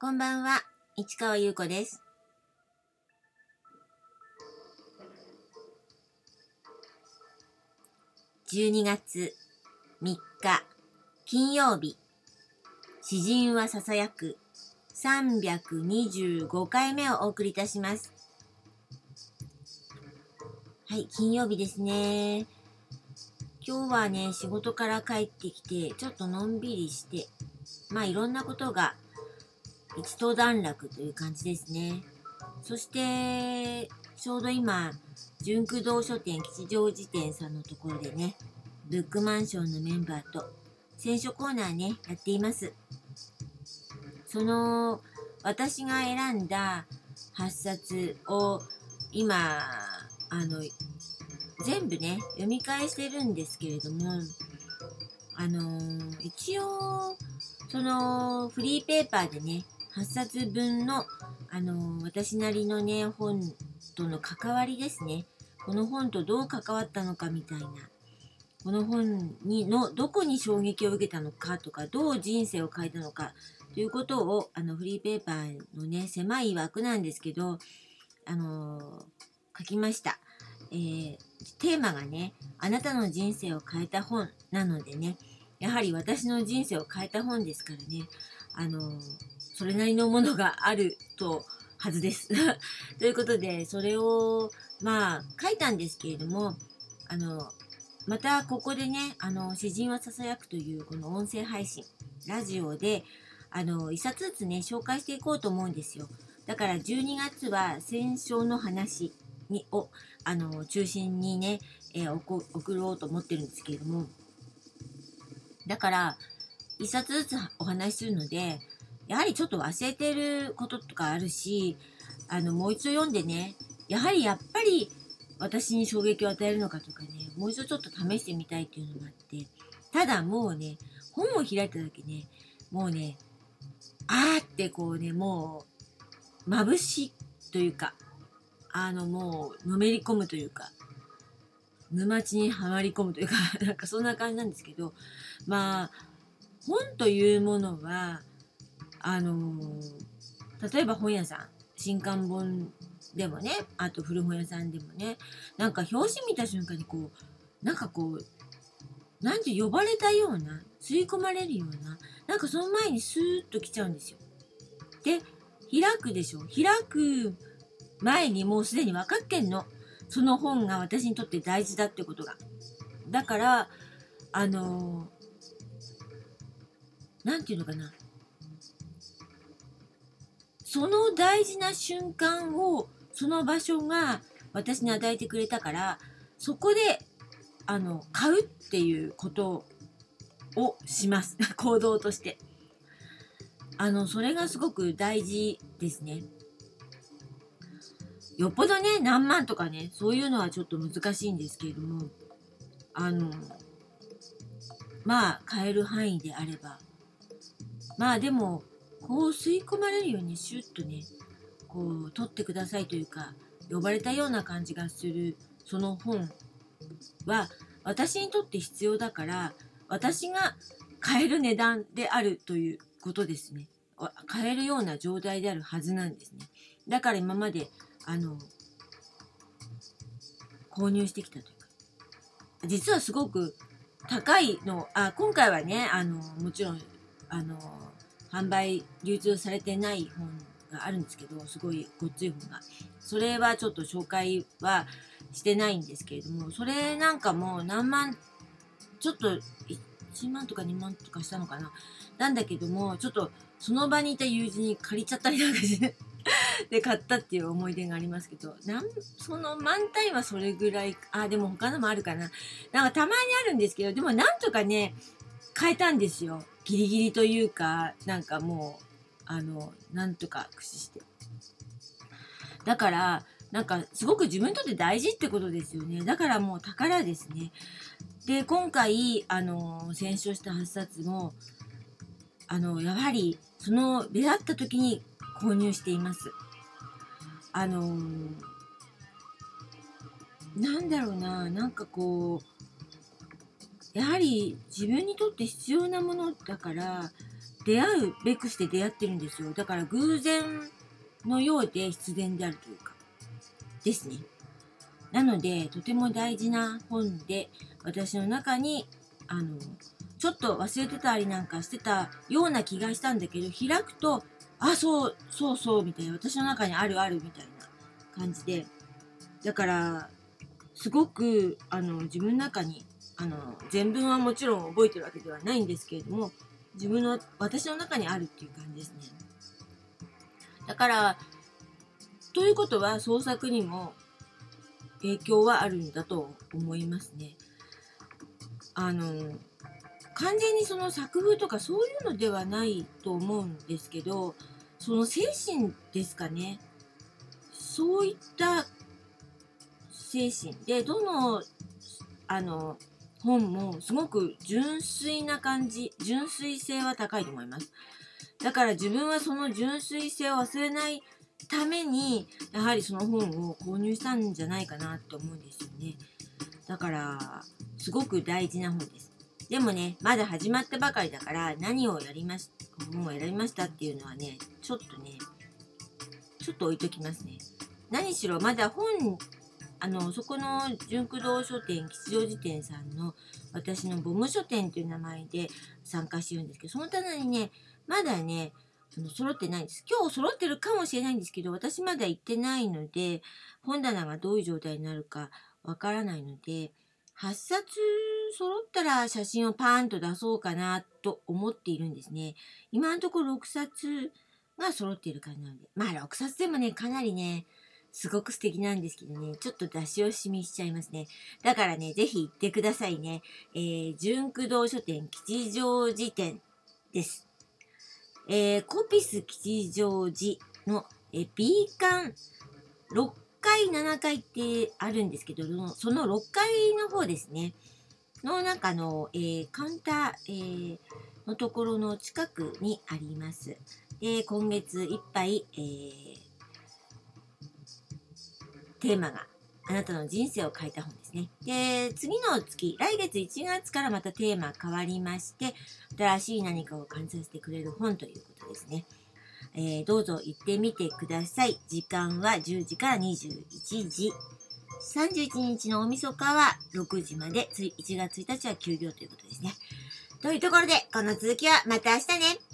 こんばんは、市川優子です。12月3日金曜日詩人はささやく325回目をお送りいたします。はい、金曜日ですね。今日はね、仕事から帰ってきて、ちょっとのんびりして、まあいろんなことが一途段落という感じですね。そして、ちょうど今、純駆動書店吉祥寺店さんのところでね、ブックマンションのメンバーと選書コーナーね、やっています。その、私が選んだ8冊を今、あの、全部ね、読み返してるんですけれども、あの一応、そのフリーペーパーでね、8冊分の、あの私なりのね、本との関わりですね。この本とどう関わったのかみたいな。この本にのどこに衝撃を受けたのかとか、どう人生を変えたのかということを、あのフリーペーパーのね、狭い枠なんですけど、あの書きました。えーテーマがね、あなたの人生を変えた本なのでね、やはり私の人生を変えた本ですからね、あのそれなりのものがあるとはずです。ということで、それを、まあ、書いたんですけれども、あの、またここでね、あの、詩人はささやくというこの音声配信、ラジオで、あの、一冊ずつね、紹介していこうと思うんですよ。だから12月は戦勝の話にを、あの、中心にね、えー送送ろうと思ってるんですけれども、だから、一冊ずつお話しするので、やはりちょっと忘れてることとかあるし、あの、もう一度読んでね、やはりやっぱり私に衝撃を与えるのかとかね、もう一度ちょっと試してみたいっていうのもあって、ただもうね、本を開いた時ね、もうね、あーってこうね、もう、眩しいというか、あのもう、のめり込むというか、沼地にはまり込むというか、なんかそんな感じなんですけど、まあ、本というものは、あの例えば本屋さん、新刊本でもね、あと古本屋さんでもね、なんか表紙見た瞬間にこう、なんかこう、なんて呼ばれたような、吸い込まれるような、なんかその前にスーッと来ちゃうんですよ。で、開くでしょ。開く前にもうすでに分かってんの。その本が私にとって大事だってことが。だから、あのなんていうのかな。その大事な瞬間を、その場所が私に与えてくれたから、そこで、あの、買うっていうことをします。行動として。あの、それがすごく大事ですね。よっぽどね、何万とかね、そういうのはちょっと難しいんですけれども、あの、まあ、買える範囲であれば、まあでも、こう吸い込まれるようにシュッとね、こう取ってくださいというか、呼ばれたような感じがする、その本は、私にとって必要だから、私が買える値段であるということですね。買えるような状態であるはずなんですね。だから今まで、あの、購入してきたというか、実はすごく高いの、あ、今回はね、あの、もちろん、あの、販売、流通されてない本があるんですけど、すごいごっつい本が。それはちょっと紹介はしてないんですけれども、それなんかもう何万、ちょっと1万とか2万とかしたのかな。なんだけども、ちょっとその場にいた友人に借りちゃったりなんかして、で買ったっていう思い出がありますけど、なんその満タイはそれぐらい、あ、でも他のもあるかな。なんかたまにあるんですけど、でもなんとかね、変えたんですよ。ギリギリというか、なんかもう、あの、なんとか駆使して。だから、なんかすごく自分にとって大事ってことですよね。だからもう宝ですね。で、今回、あの、選書した8冊も、あの、やはり、その出会った時に購入しています。あのなんだろうな、なんかこう、やはり自分にとって必要なものだから、出会うべくして出会ってるんですよ。だから偶然のようで必然であるというか、ですね。なので、とても大事な本で、私の中に、あの、ちょっと忘れてたりなんかしてたような気がしたんだけど、開くと、あ、そう、そうそう、みたいな、私の中にあるあるみたいな感じで、だから、すごく、あの、自分の中に、あの、全文はもちろん覚えてるわけではないんですけれども、自分の、私の中にあるっていう感じですね。だから、ということは創作にも影響はあるんだと思いますね。あの、完全にその作風とかそういうのではないと思うんですけど、その精神ですかね。そういった精神で、どの、あの、本もすごく純粋な感じ、純粋性は高いと思います。だから自分はその純粋性を忘れないために、やはりその本を購入したんじゃないかなと思うんですよね。だから、すごく大事な本です。でもね、まだ始まったばかりだから、何をやりまし、本を選びましたっていうのはね、ちょっとね、ちょっと置いときますね。何しろ、まだ本あのそこの純駆動書店吉祥寺店さんの私のボム書店という名前で参加してるんですけどその棚にねまだねあの揃ってないんです。今日揃ってるかもしれないんですけど私まだ行ってないので本棚がどういう状態になるかわからないので8冊揃ったら写真をパーンと出そうかなと思っているんですね。今のところ6冊が揃っている感じなのでまあ6冊でもねかなりねすごく素敵なんですけどね、ちょっと出し惜しみしちゃいますね。だからね、ぜひ行ってくださいね。えー、純駆動書店吉祥寺店です。えー、コピス吉祥寺の、えー、B 館6階、7階ってあるんですけど、その6階の方ですね。の中の、えー、カウンター、えー、のところの近くにあります。で、今月いっぱい、えーテーマがあなたの人生を変えた本ですね。で、次の月、来月1月からまたテーマ変わりまして、新しい何かを感じさせてくれる本ということですね。えー、どうぞ行ってみてください。時間は10時から21時。31日の大晦日は6時まで、1月1日は休業ということですね。というところで、この続きはまた明日ね。